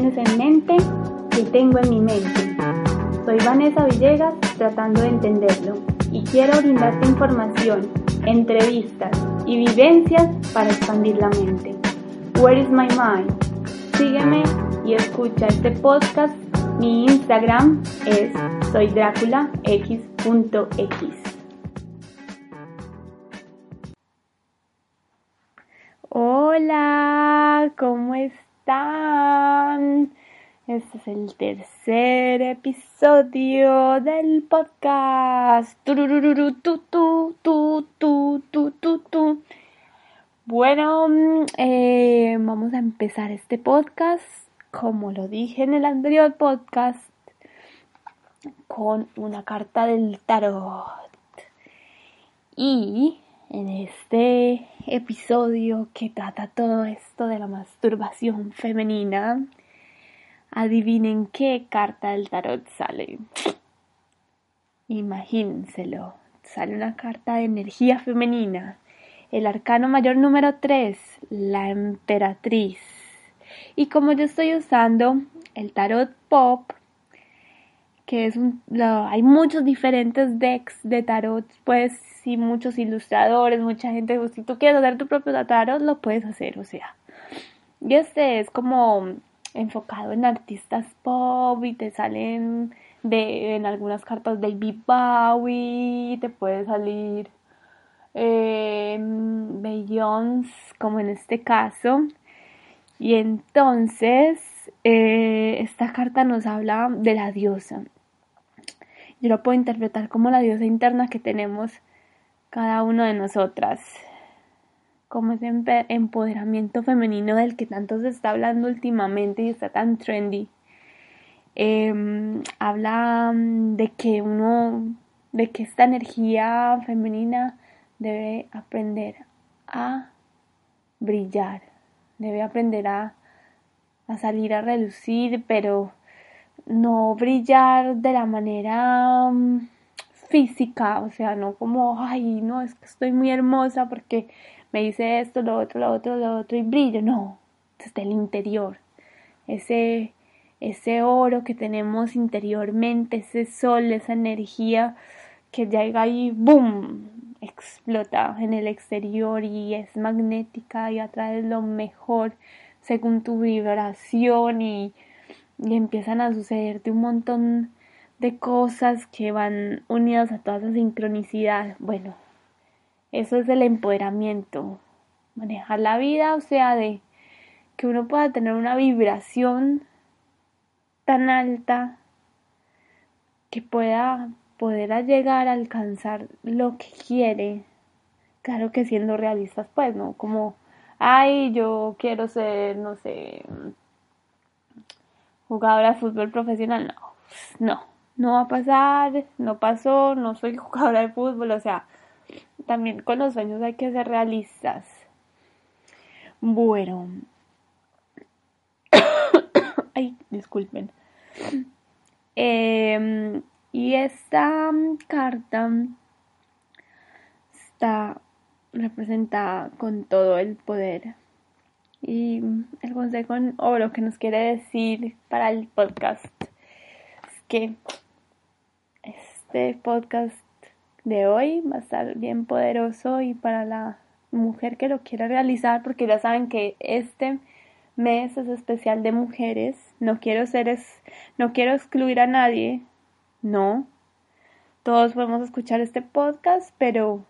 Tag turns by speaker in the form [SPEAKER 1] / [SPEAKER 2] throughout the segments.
[SPEAKER 1] tienes en mente? ¿Qué tengo en mi mente? Soy Vanessa Villegas tratando de entenderlo y quiero brindarte información, entrevistas y vivencias para expandir la mente. Where is my mind? Sígueme y escucha este podcast. Mi Instagram es soydráculax.x. Hola, ¿cómo están? Este es el tercer episodio del podcast. Bueno, eh, vamos a empezar este podcast, como lo dije en el anterior podcast, con una carta del tarot. Y en este episodio que trata todo esto de la masturbación femenina, adivinen qué carta del tarot sale. Imagínenselo, sale una carta de energía femenina, el arcano mayor número 3, la emperatriz. Y como yo estoy usando el tarot pop, que es un, hay muchos diferentes decks de tarot, pues sí, muchos ilustradores, mucha gente, pues, si tú quieres hacer tu propio tarot, lo puedes hacer, o sea. Y este es como enfocado en artistas pop y te salen de, en algunas cartas David Bowie, te puede salir eh, como en este caso. Y entonces, eh, esta carta nos habla de la diosa yo lo puedo interpretar como la diosa interna que tenemos cada uno de nosotras, como ese empoderamiento femenino del que tanto se está hablando últimamente y está tan trendy. Em, habla mm, de que uno, de que esta energía femenina debe aprender a brillar, debe aprender a, a salir a relucir, pero no brillar de la manera mm, física, o sea, no como, ay, no, es que estoy muy hermosa porque me hice esto, lo otro, lo otro, lo otro y brillo, no, desde el interior, ese, ese oro que tenemos interiormente, ese sol, esa energía que llega y boom, explota en el exterior y es magnética y atrae lo mejor según tu vibración y y empiezan a sucederte un montón de cosas que van unidas a toda esa sincronicidad. Bueno, eso es el empoderamiento, manejar la vida, o sea, de que uno pueda tener una vibración tan alta que pueda poder llegar a alcanzar lo que quiere. Claro que siendo realistas, pues, ¿no? Como, ay, yo quiero ser, no sé, jugadora de fútbol profesional, no, no, no va a pasar, no pasó, no soy jugadora de fútbol, o sea, también con los sueños hay que ser realistas. Bueno, ay, disculpen. Em, y esta carta está representada con todo el poder y el consejo o lo que nos quiere decir para el podcast es que este podcast de hoy va a estar bien poderoso y para la mujer que lo quiera realizar, porque ya saben que este mes es especial de mujeres. No quiero ser es, no quiero excluir a nadie. No. Todos podemos escuchar este podcast, pero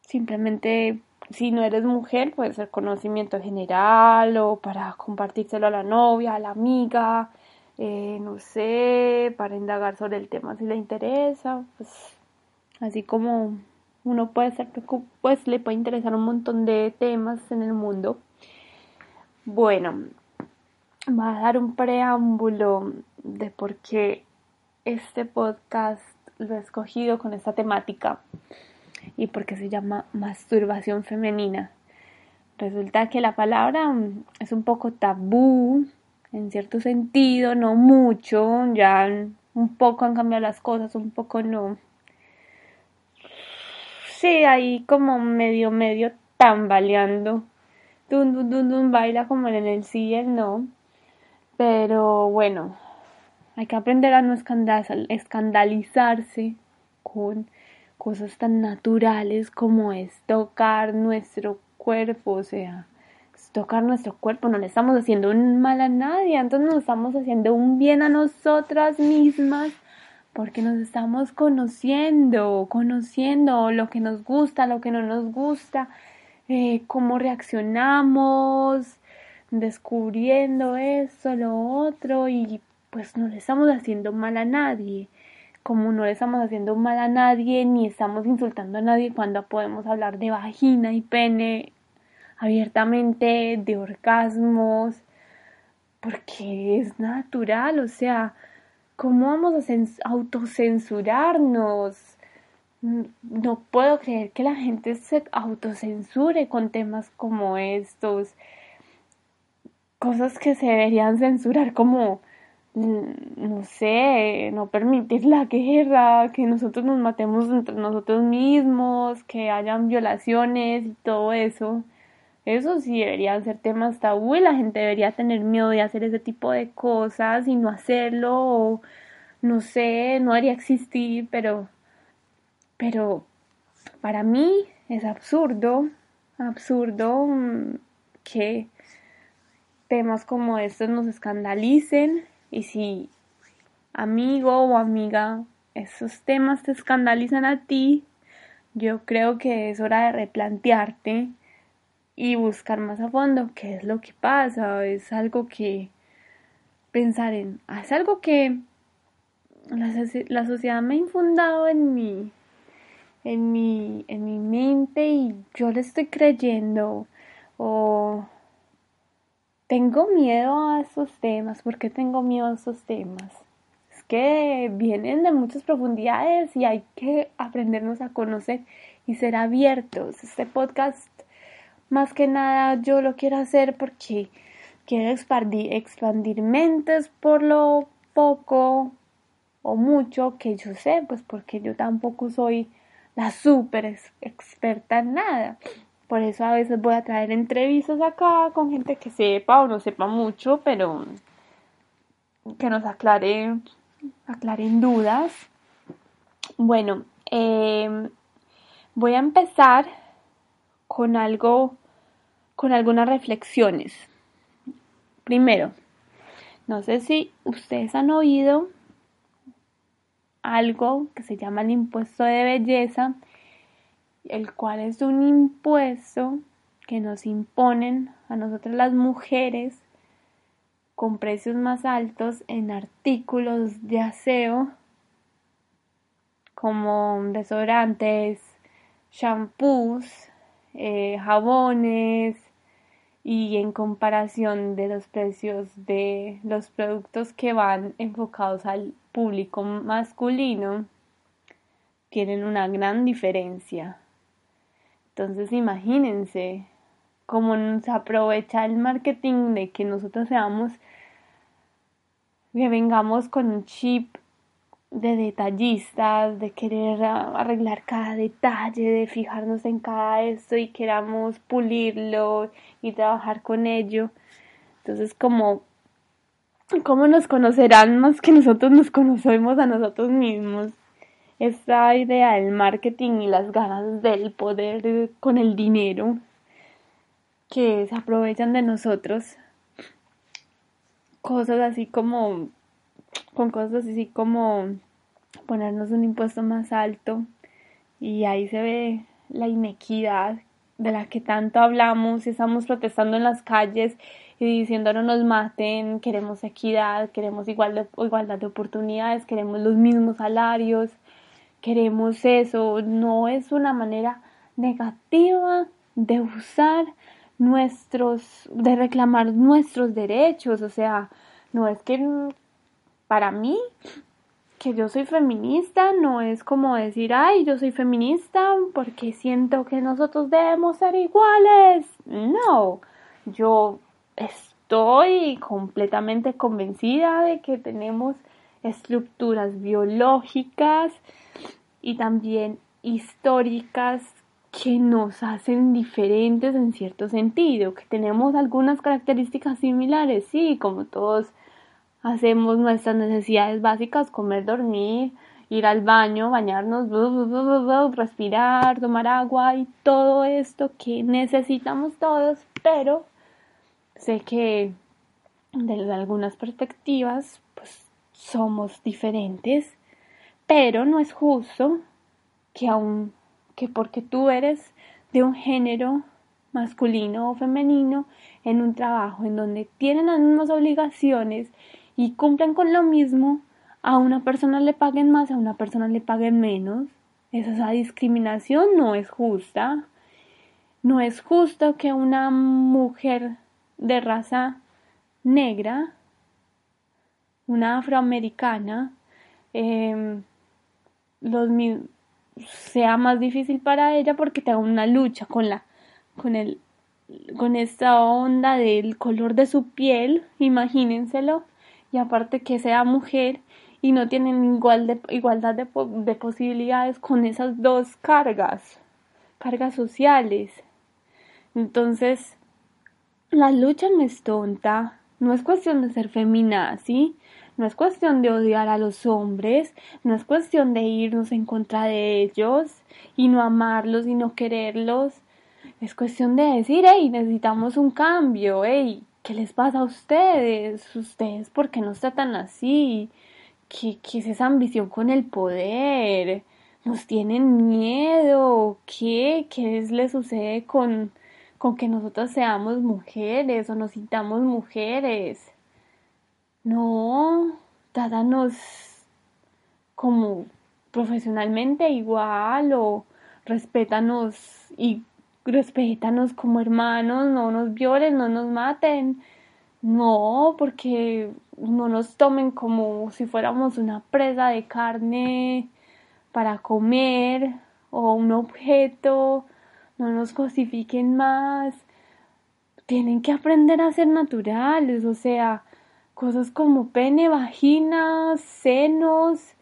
[SPEAKER 1] simplemente si no eres mujer, puede ser conocimiento general o para compartírselo a la novia, a la amiga, eh, no sé, para indagar sobre el tema si le interesa, pues así como uno puede ser, pues le puede interesar un montón de temas en el mundo. Bueno, va a dar un preámbulo de por qué este podcast lo he escogido con esta temática y porque se llama masturbación femenina. Resulta que la palabra es un poco tabú, en cierto sentido, no mucho, ya un poco han cambiado las cosas, un poco no. Sí, ahí como medio, medio tambaleando. Dun, dun, dun, dun, baila como en el sí no. Pero bueno, hay que aprender a no escandalizarse con cosas tan naturales como es tocar nuestro cuerpo, o sea, tocar nuestro cuerpo, no le estamos haciendo un mal a nadie, entonces nos estamos haciendo un bien a nosotras mismas porque nos estamos conociendo, conociendo lo que nos gusta, lo que no nos gusta, eh, cómo reaccionamos, descubriendo eso, lo otro y pues no le estamos haciendo mal a nadie. Como no le estamos haciendo mal a nadie ni estamos insultando a nadie cuando podemos hablar de vagina y pene abiertamente, de orgasmos, porque es natural, o sea, ¿cómo vamos a autocensurarnos? No puedo creer que la gente se autocensure con temas como estos, cosas que se deberían censurar como no sé, no permitir la guerra, que nosotros nos matemos entre nosotros mismos, que hayan violaciones y todo eso. Eso sí deberían ser temas tabú y la gente debería tener miedo de hacer ese tipo de cosas y no hacerlo o no sé, no debería existir, pero pero para mí es absurdo, absurdo mm, que temas como estos nos escandalicen y si amigo o amiga esos temas te escandalizan a ti, yo creo que es hora de replantearte y buscar más a fondo qué es lo que pasa, es algo que pensar en, es algo que la, sociedad me ha infundado en mi, en mi, en mi mente y yo le estoy creyendo o tengo miedo a esos temas, ¿por qué tengo miedo a esos temas? Es que vienen de muchas profundidades y hay que aprendernos a conocer y ser abiertos. Este podcast más que nada yo lo quiero hacer porque quiero expandir, mentes por lo poco o mucho que yo sé, pues porque yo tampoco soy la súper experta en nada. Por eso a veces voy a traer entrevistas acá con gente que sepa o no sepa mucho, pero que nos aclare, aclaren dudas. Bueno, eh, voy a empezar con algo, con algunas reflexiones. Primero, no sé si ustedes han oído algo que se llama el impuesto de belleza, el cual es un impuesto que nos imponen a nosotras las mujeres con precios más altos en artículos de aseo como desodorantes, shampoos, eh, jabones y en comparación de los precios de los productos que van enfocados al público masculino tienen una gran diferencia. Entonces imagínense cómo se aprovecha el marketing de que nosotros seamos, que vengamos con un chip de detallistas, de querer arreglar cada detalle, de fijarnos en cada esto y queramos pulirlo y trabajar con ello. Entonces, como ¿cómo nos conocerán más que nosotros nos conocemos a nosotros mismos? Esta idea del marketing y las ganas del poder con el dinero que se aprovechan de nosotros. Cosas así como con cosas así como ponernos un impuesto más alto y ahí se ve la inequidad de la que tanto hablamos y estamos protestando en las calles y diciendo no nos maten, queremos equidad, queremos igualdad, igualdad de oportunidades, queremos los mismos salarios, queremos eso, no es una manera negativa de usar nuestros, de reclamar nuestros derechos, o sea, no es que para mí que yo soy feminista no es como decir, ay, yo soy feminista porque siento que nosotros debemos ser iguales. No, yo estoy completamente convencida de que tenemos estructuras biológicas y también históricas que nos hacen diferentes en cierto sentido, que tenemos algunas características similares, sí, como todos hacemos nuestras necesidades básicas, comer, dormir, ir al baño, bañarnos, respirar, tomar agua y todo esto que necesitamos todos, pero sé que desde algunas perspectivas pues somos diferentes, pero no es justo que aun que porque tú eres de un género masculino o femenino en un trabajo en donde tienen las mismas obligaciones y cumplen con lo mismo, a una persona le paguen más, a una persona le paguen menos. Esa discriminación no es justa. No es justo que una mujer de raza negra, una afroamericana, em, los, sea más difícil para ella porque tenga una lucha con la con el con esta onda del color de su piel, imagínenselo, y aparte que sea mujer y no tienen igual de, igualdad de, de posibilidades con esas dos cargas, cargas sociales. Entonces, la lucha no es tonta, no es cuestión de ser feminazi, no es cuestión de odiar a los hombres, no es cuestión de irnos en contra de ellos y no amarlos y no quererlos. Es cuestión de decir, hey, necesitamos un cambio, hey, ¿qué les pasa a ustedes? ¿Ustedes por qué nos tratan así? ¿Qué, qué es esa ambición con el poder? ¿Nos tienen miedo? ¿Qué? ¿Qué les sucede con, con que nosotros seamos mujeres o nos sintamos mujeres? No, trátanos como profesionalmente igual o respétanos y respétanos como hermanos, no nos violen, no nos maten. No, porque no nos tomen como si fuéramos una presa de carne para comer o un objeto, no nos cosifiquen más. Tienen que aprender a ser naturales, o sea, cosas como pene, vagina, senos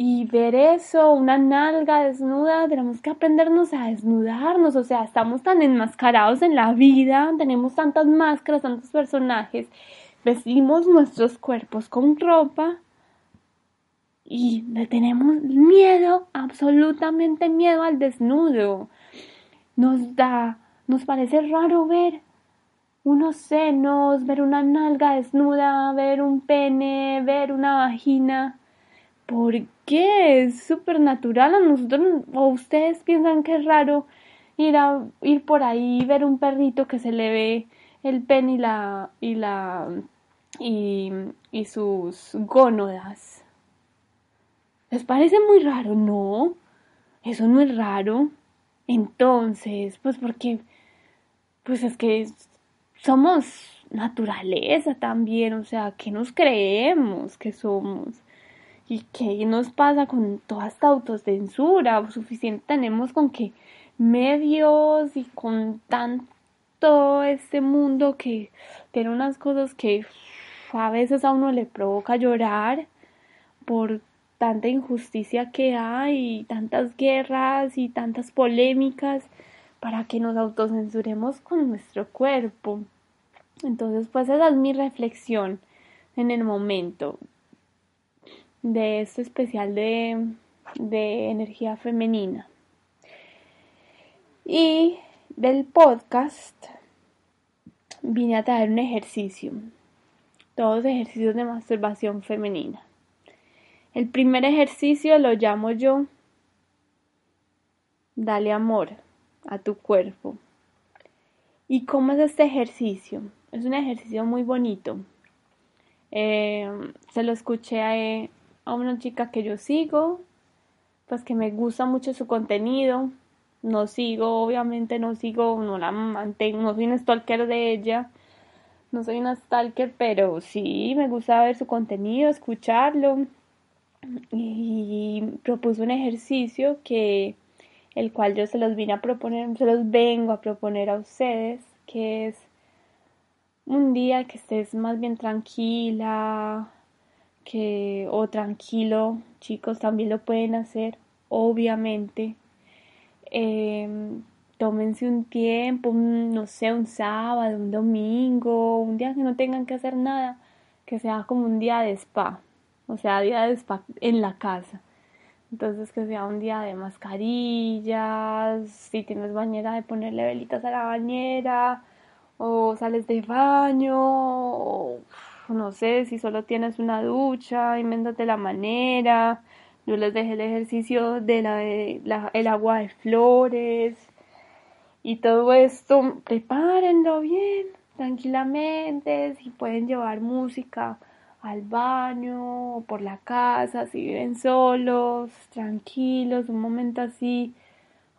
[SPEAKER 1] y ver eso, una nalga desnuda, tenemos que aprendernos a desnudarnos, o sea, estamos tan enmascarados en la vida, tenemos tantas máscaras, tantos personajes, vestimos nuestros cuerpos con ropa y le tenemos miedo, absolutamente miedo al desnudo. Nos da, nos parece raro ver unos senos, ver una nalga desnuda, ver un pene, ver una vagina. ¿Por qué? Es súper natural. A nosotros, o ustedes piensan que es raro ir a ir por ahí y ver un perrito que se le ve el pene y la y la y, y sus gónodas. ¿Les parece muy raro? No, eso no es raro. Entonces, pues porque, pues es que somos naturaleza también, o sea, ¿qué nos creemos que somos? ¿Y qué nos pasa con toda esta autocensura? Suficiente tenemos con que medios y con tanto este mundo que tiene unas cosas que a veces a uno le provoca llorar por tanta injusticia que hay, y tantas guerras y tantas polémicas para que nos autocensuremos con nuestro cuerpo. Entonces, pues esa es mi reflexión en el momento de este especial de, de energía femenina. Y del podcast vine a traer un ejercicio, todos ejercicios de masturbación femenina. El primer ejercicio lo llamo yo Dale amor a tu cuerpo. ¿Y cómo es este ejercicio? Es un ejercicio muy bonito. Eh, se lo escuché a, una chica que yo sigo, pues que me gusta mucho su contenido. No sigo, obviamente no sigo, no la mantengo, no soy un stalker de ella. No soy una stalker, pero sí me gusta ver su contenido, escucharlo. Y propuso un ejercicio que el cual yo se los vine a proponer, se los vengo a proponer a ustedes, que es un día que estés más bien tranquila, que o tranquilo, chicos también lo pueden hacer, obviamente. Em, tómense un tiempo, no sé, un sábado, un domingo, un día que no tengan que hacer nada, que sea como un día de spa, o sea, día de spa en la casa. Entonces que sea un día de mascarillas, si tienes bañera de ponerle velitas a la bañera, o sales de baño, o no sé, si solo tienes una ducha, invéntate la manera. Yo les dejé el ejercicio de la, el agua de flores y todo esto, prepárenlo bien, tranquilamente, si pueden llevar música al baño o por la casa, si viven solos, tranquilos, un momento así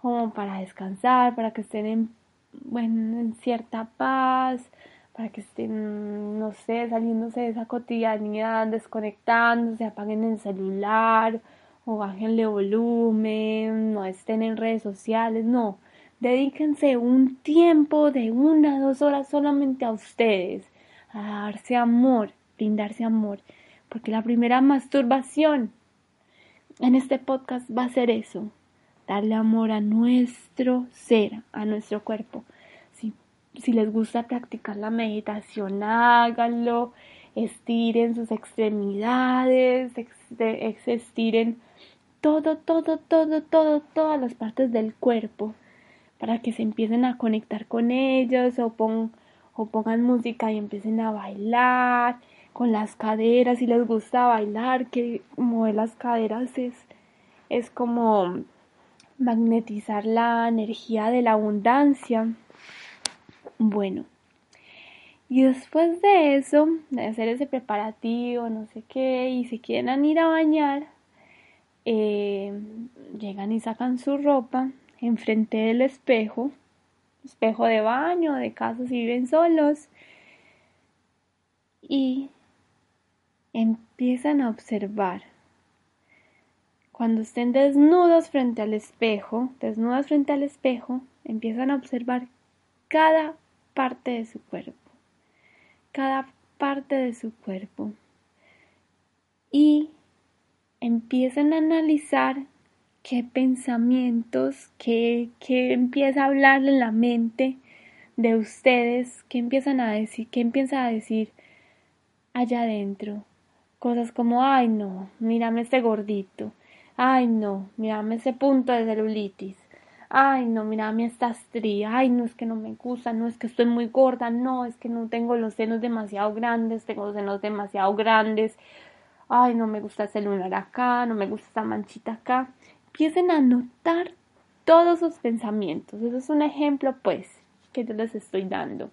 [SPEAKER 1] como para descansar, para que estén en, bueno, en cierta paz, para que estén, no sé, saliéndose de esa cotidianidad, desconectándose, apaguen el celular o bájenle volumen, no estén en redes sociales, no. Dedíquense un tiempo de una, dos horas solamente a ustedes, a darse amor, brindarse amor, porque la primera masturbación en este podcast va a ser eso, darle amor a nuestro ser, a nuestro cuerpo. Si, les gusta practicar la meditación, háganlo, estiren sus extremidades, estiren todo, todo, todo, todo, todas las partes del cuerpo para que se empiecen a conectar con ellos o, o pongan música y empiecen a bailar con las caderas, si les gusta bailar, que mover las caderas es, es como magnetizar la energía de la abundancia. Bueno, y después de eso, de hacer ese preparativo, no sé qué, y si quieren ir a bañar, eh, llegan y sacan su ropa enfrente del espejo, espejo de baño, de casa si viven solos, y empiezan a observar. Cuando estén desnudos frente al espejo, desnudas frente al espejo, empiezan a observar cada parte de su cuerpo, cada parte de su cuerpo. Y empiezan a analizar qué pensamientos, qué, qué empieza a hablar en la mente de ustedes, qué empiezan a decir, qué empieza a decir allá adentro. Cosas como, ay no, mírame este gordito. Ay no, mírame ese punto de celulitis. Ay no, mírame esta estría. Ay no, es que no me gusta. No, es que estoy muy gorda. No, es que no tengo los senos demasiado grandes. Tengo los senos demasiado grandes. Ay, no me gusta ese lunar acá. No me gusta esta manchita acá. Empiecen a notar todos sus pensamientos. Eso es un ejemplo, pues, que yo les estoy dando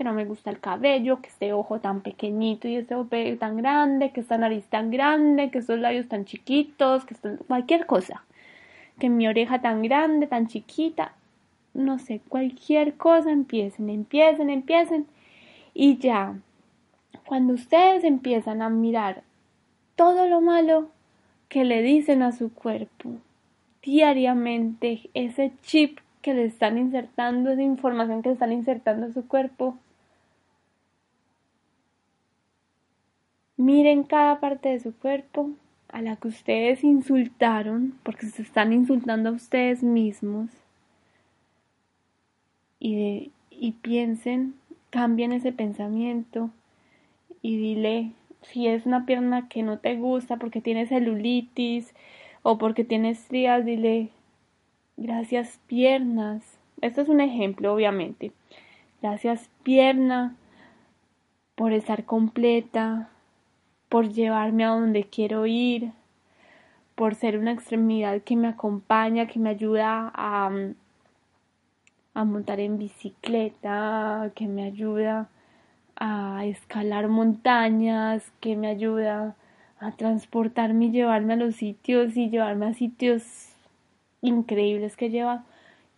[SPEAKER 1] que no me gusta el cabello, que este ojo tan pequeñito y este ojo tan grande, que esta nariz tan grande, que estos labios tan chiquitos, que cualquier cosa, que mi oreja tan grande, tan chiquita, no sé, cualquier cosa, empiecen, empiecen, empiecen. Y ya, cuando ustedes empiezan a mirar todo lo malo que le dicen a su cuerpo diariamente, ese chip que le están insertando, esa información que le están insertando a su cuerpo, Miren cada parte de su cuerpo a la que ustedes insultaron, porque se están insultando a ustedes mismos. Y, piensen, cambien ese pensamiento y dile si es una pierna que no te gusta porque tienes celulitis o porque tienes estrías, dile gracias piernas. Esto es un ejemplo, obviamente. Gracias pierna por estar completa, por llevarme a donde quiero ir, por ser una extremidad que me acompaña, que me ayuda a, a montar en bicicleta, que me ayuda a escalar montañas, que me ayuda a transportarme y llevarme a los sitios y llevarme a sitios increíbles que lleva.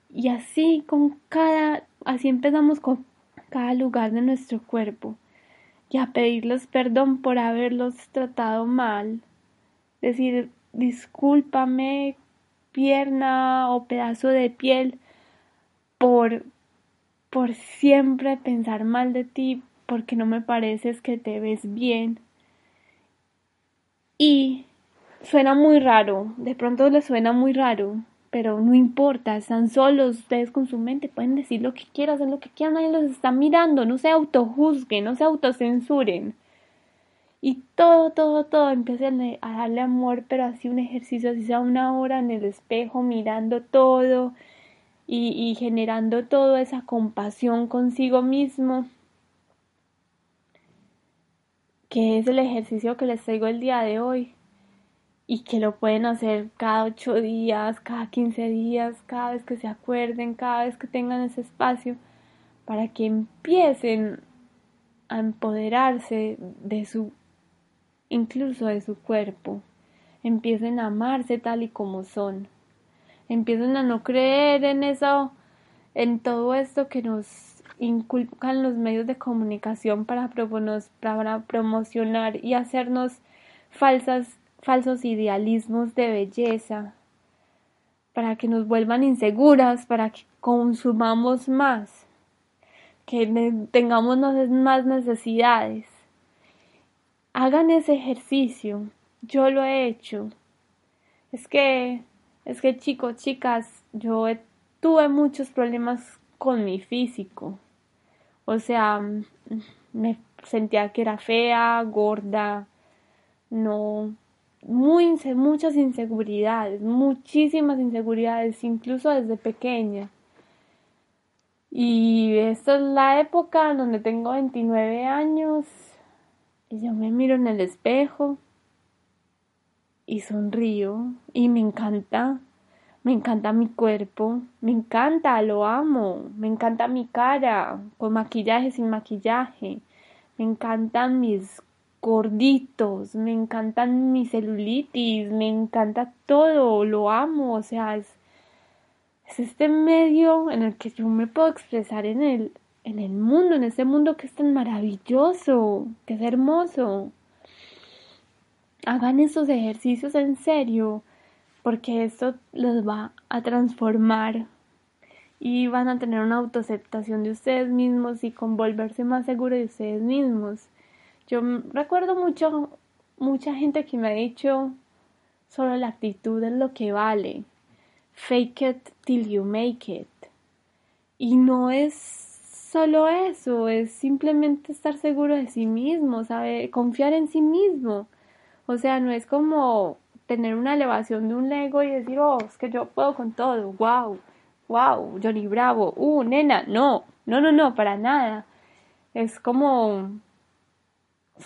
[SPEAKER 1] Y así con cada, así empezamos con cada lugar de nuestro cuerpo y a pedirles perdón por haberlos tratado mal. Decir, discúlpame, pierna o pedazo de piel, por, por siempre pensar mal de ti, porque no me pareces que te ves bien. Y suena muy raro, de pronto les suena muy raro, pero no importa, están solos ustedes con su mente, pueden decir lo que quieran, hacer lo que quieran, nadie los está mirando, no se autojuzguen, no se autocensuren. y todo, todo, todo empiecen a darle amor, pero así un ejercicio, así sea una hora en el espejo, mirando todo y, y generando toda esa compasión consigo mismo, que es el ejercicio que les traigo el día de hoy y que lo pueden hacer cada ocho días, cada quince días, cada vez que se acuerden, cada vez que tengan ese espacio, para que empiecen a empoderarse de su, incluso de su cuerpo, empiecen a amarse tal y como son, empiecen a no creer en eso, en todo esto que nos inculcan los medios de comunicación para, para promocionar y hacernos falsas falsos idealismos de belleza, para que nos vuelvan inseguras, para que consumamos más, que tengamos más necesidades. Hagan ese ejercicio, yo lo he hecho. Es que, es que chicos, chicas, yo tuve muchos problemas con mi físico. O sea, me sentía que era fea, gorda, no, muy, muchas inseguridades, muchísimas inseguridades, incluso desde pequeña. Y esta es la época donde tengo 29 años y yo me miro en el espejo y sonrío y me encanta, me encanta mi cuerpo, me encanta, lo amo, me encanta mi cara, con maquillaje, sin maquillaje, me encantan mis gorditos, me encantan mi celulitis, me encanta todo, lo amo, o sea, es, es este medio en el que yo me puedo expresar en el, en el mundo, en este mundo que es tan maravilloso, que es hermoso. Hagan esos ejercicios en serio, porque esto los va a transformar y van a tener una autoaceptación de ustedes mismos y con volverse más seguros de ustedes mismos. Yo recuerdo mucho, mucha gente que me ha dicho, solo la actitud es lo que vale. Fake it till you make it. Y no es solo eso, es simplemente estar seguro de sí mismo, saber confiar en sí mismo. O sea, no es como tener una elevación de un ego y decir, oh, es que yo puedo con todo, wow, wow, Johnny Bravo, uh, nena, no, no, no, no, para nada. Es como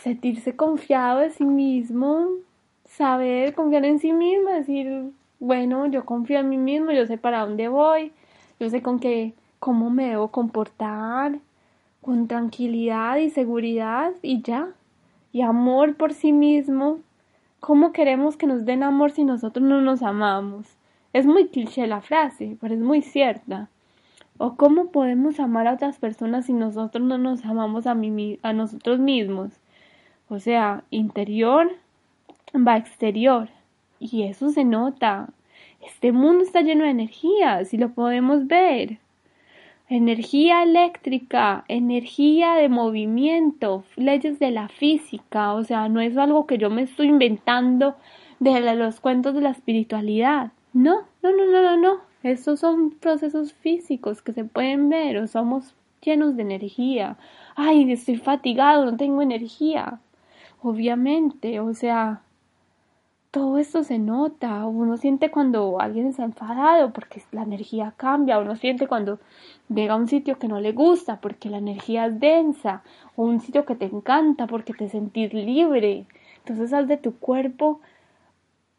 [SPEAKER 1] sentirse confiado de sí mismo, saber confiar en sí mismo, decir, bueno, yo confío en mí mismo, yo sé para dónde voy, yo sé con qué, cómo me debo comportar, con tranquilidad y seguridad y ya. Y amor por sí mismo. ¿Cómo queremos que nos den amor si nosotros no nos amamos? Es muy cliché la frase, pero es muy cierta. ¿O cómo podemos amar a otras personas si nosotros no nos amamos a, mí, a nosotros mismos? O sea, interior va exterior. Y eso se nota. Este mundo está lleno de energía, si lo podemos ver. Energía eléctrica, energía de movimiento, leyes de la física, o sea, no es algo que yo me estoy inventando de los cuentos de la espiritualidad. No, no, no, no, no, no. Estos son procesos físicos que se pueden ver o somos llenos de energía. Ay, estoy fatigado, no tengo energía. Obviamente, o sea, todo esto se nota. Uno siente cuando alguien está enfadado porque la energía cambia. Uno siente cuando llega a un sitio que no le gusta porque la energía es densa. O un sitio que te encanta porque te sentís libre. Entonces haz de tu cuerpo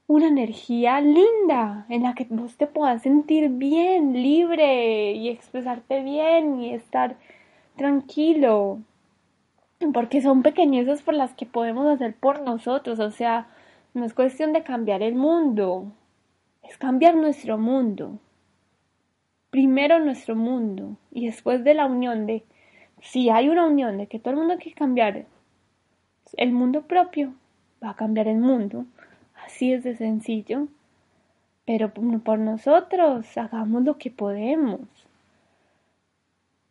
[SPEAKER 1] una energía linda en la que vos te puedas sentir bien, libre y expresarte bien y estar tranquilo porque son pequeñezas por las que podemos hacer por nosotros, o sea, no es cuestión de cambiar el mundo, es cambiar nuestro mundo. Primero nuestro mundo y después de la unión de, si hay una unión de que todo el mundo que cambiar el mundo propio, va a cambiar el mundo. Así es de sencillo. Pero por nosotros, hagamos lo que podemos.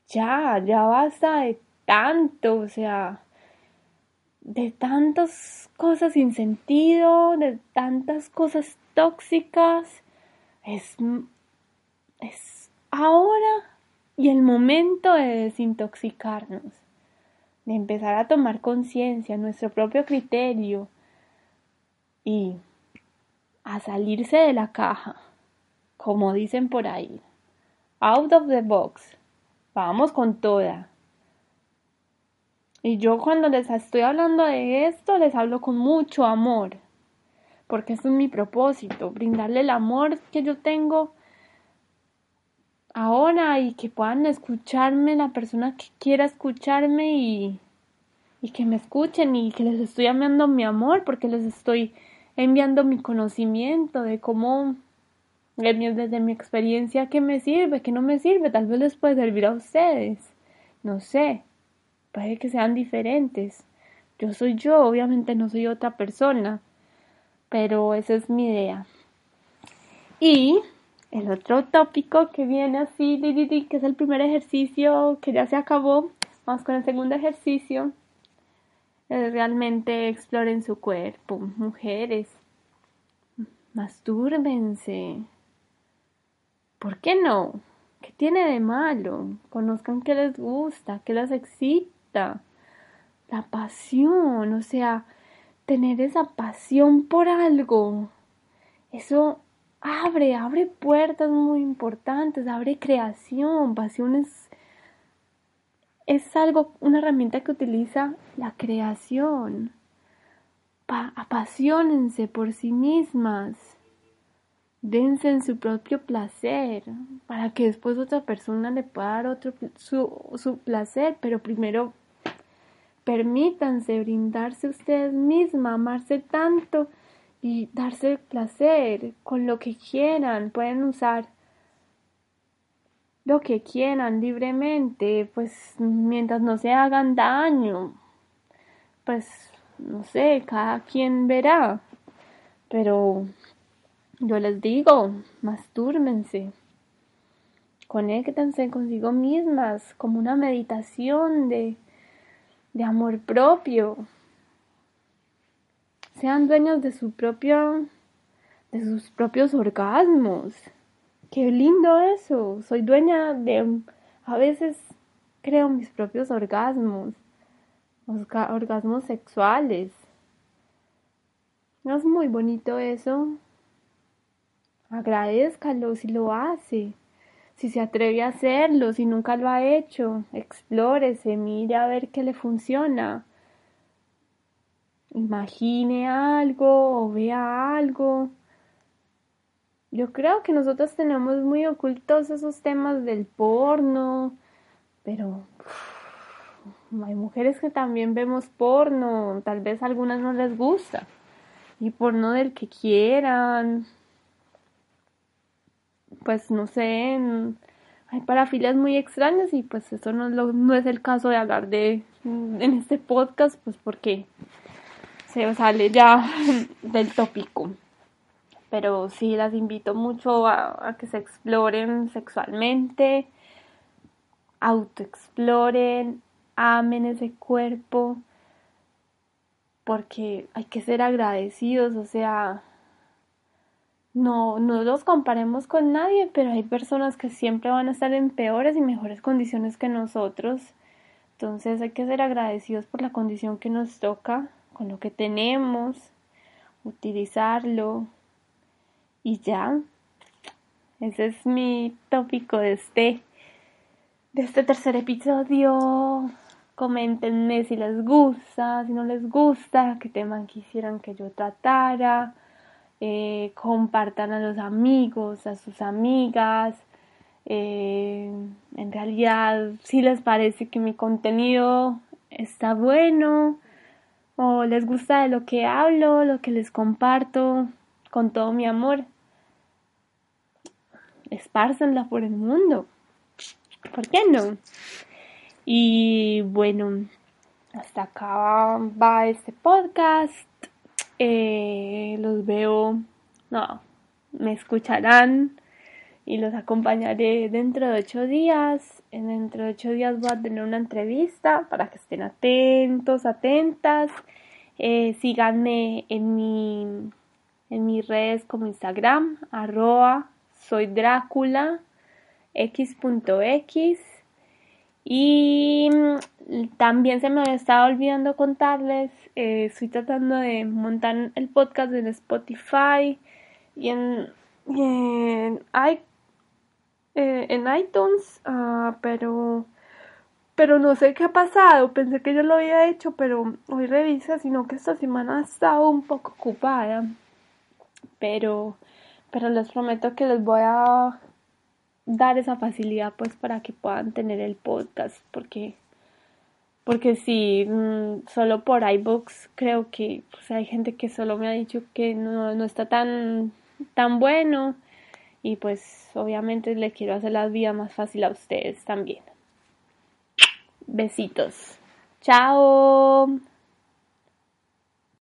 [SPEAKER 1] Ya, ya basta de tanto, o sea, de tantas cosas sin sentido, de tantas cosas tóxicas. Es, es ahora y el momento de desintoxicarnos. de empezar a tomar conciencia, nuestro propio criterio y a salirse de la caja, como dicen por ahí, out of the box, vamos con toda. Y yo cuando les estoy hablando de esto, les hablo con mucho amor, porque eso es mi propósito, brindarle el amor que yo tengo ahora y que puedan escucharme la persona que quiera escucharme y, y que me escuchen y que les estoy enviando mi amor porque les estoy enviando mi conocimiento de cómo desde mi experiencia qué me sirve, qué no me sirve, tal vez les puede servir a ustedes, no sé, puede que sean diferentes. Yo soy yo, obviamente no soy otra persona, pero esa es mi idea. Y el otro tópico que viene así, que es el primer ejercicio que ya se acabó, vamos con el segundo ejercicio, es realmente exploren su cuerpo, mujeres, mastúrbense. ¿Por qué no? ¿Qué tiene de malo? Conozcan qué les gusta, qué les excita. La pasión, o sea, tener esa pasión por algo. Eso abre, abre puertas muy importantes, abre creación, pasión es, es algo, una herramienta que utiliza la creación. Pa apasionense por sí mismas, dense en su propio placer, para que después otra persona le pueda dar otro, su, su placer, pero primero permítanse brindarse ustedes mismas, amarse tanto y darse placer con lo que quieran. Pueden usar lo que quieran libremente, pues mientras no se hagan daño. Pues no sé, cada quien verá. Pero yo les digo, mastúrmense. Conéctense consigo mismas como una meditación de, de amor propio, sean dueños de su propio, de sus propios orgasmos. Qué lindo eso. Soy dueña de, a veces creo mis propios orgasmos, orgasmos sexuales. ¿No es muy bonito eso? Agradezcalo si lo hace, si se atreve a hacerlo, si nunca lo ha hecho, explórese, mire a ver qué le funciona imagine algo o vea algo. Yo creo que nosotros tenemos muy ocultos esos temas del porno, pero hay mujeres que también vemos porno, tal vez a algunas no les gusta, y porno del que quieran, pues no sé, hay parafilias muy extrañas y pues eso no, no es el caso de hablar de en este podcast, pues porque se sale ya del tópico. Pero sí las invito mucho a, que se exploren sexualmente, autoexploren, amen ese cuerpo, porque hay que ser agradecidos, o sea, no, no los comparemos con nadie, pero hay personas que siempre van a estar en peores y mejores condiciones que nosotros. Entonces hay que ser agradecidos por la condición que nos toca con lo que tenemos, utilizarlo y ya. Ese es mi tópico de este, de este tercer episodio. Coméntenme si les gusta, si no les gusta, qué tema quisieran que yo tratara. Eh, compartan a los amigos, a sus amigas. Eh, en realidad, si les parece que mi contenido está bueno, o les gusta de lo que hablo, lo que les comparto con todo mi amor. Espárcenla por el mundo. ¿Por qué no? Y bueno, hasta acá va este podcast. Eh, los veo, no, me escucharán y los acompañaré dentro de ocho días. Dentro de ocho días voy a tener una entrevista para que estén atentos, atentas. Eh, síganme en mi en mis redes como Instagram, arroba soy Drácula, x.x Y mm, también se me estaba olvidando contarles, eh, estoy tratando de montar el podcast en Spotify y en, en, eh, en iTunes, uh, pero pero no sé qué ha pasado, pensé que yo lo había hecho, pero hoy revisa, sino que esta semana ha estado un poco ocupada. Pero, pero les prometo que les voy a dar esa facilidad pues para que puedan tener el podcast, porque porque si mm, solo por iBooks creo que pues, hay gente que solo me ha dicho que no, no está tan, tan bueno y pues obviamente le quiero hacer la vida más fácil a ustedes también. Besitos. Chao.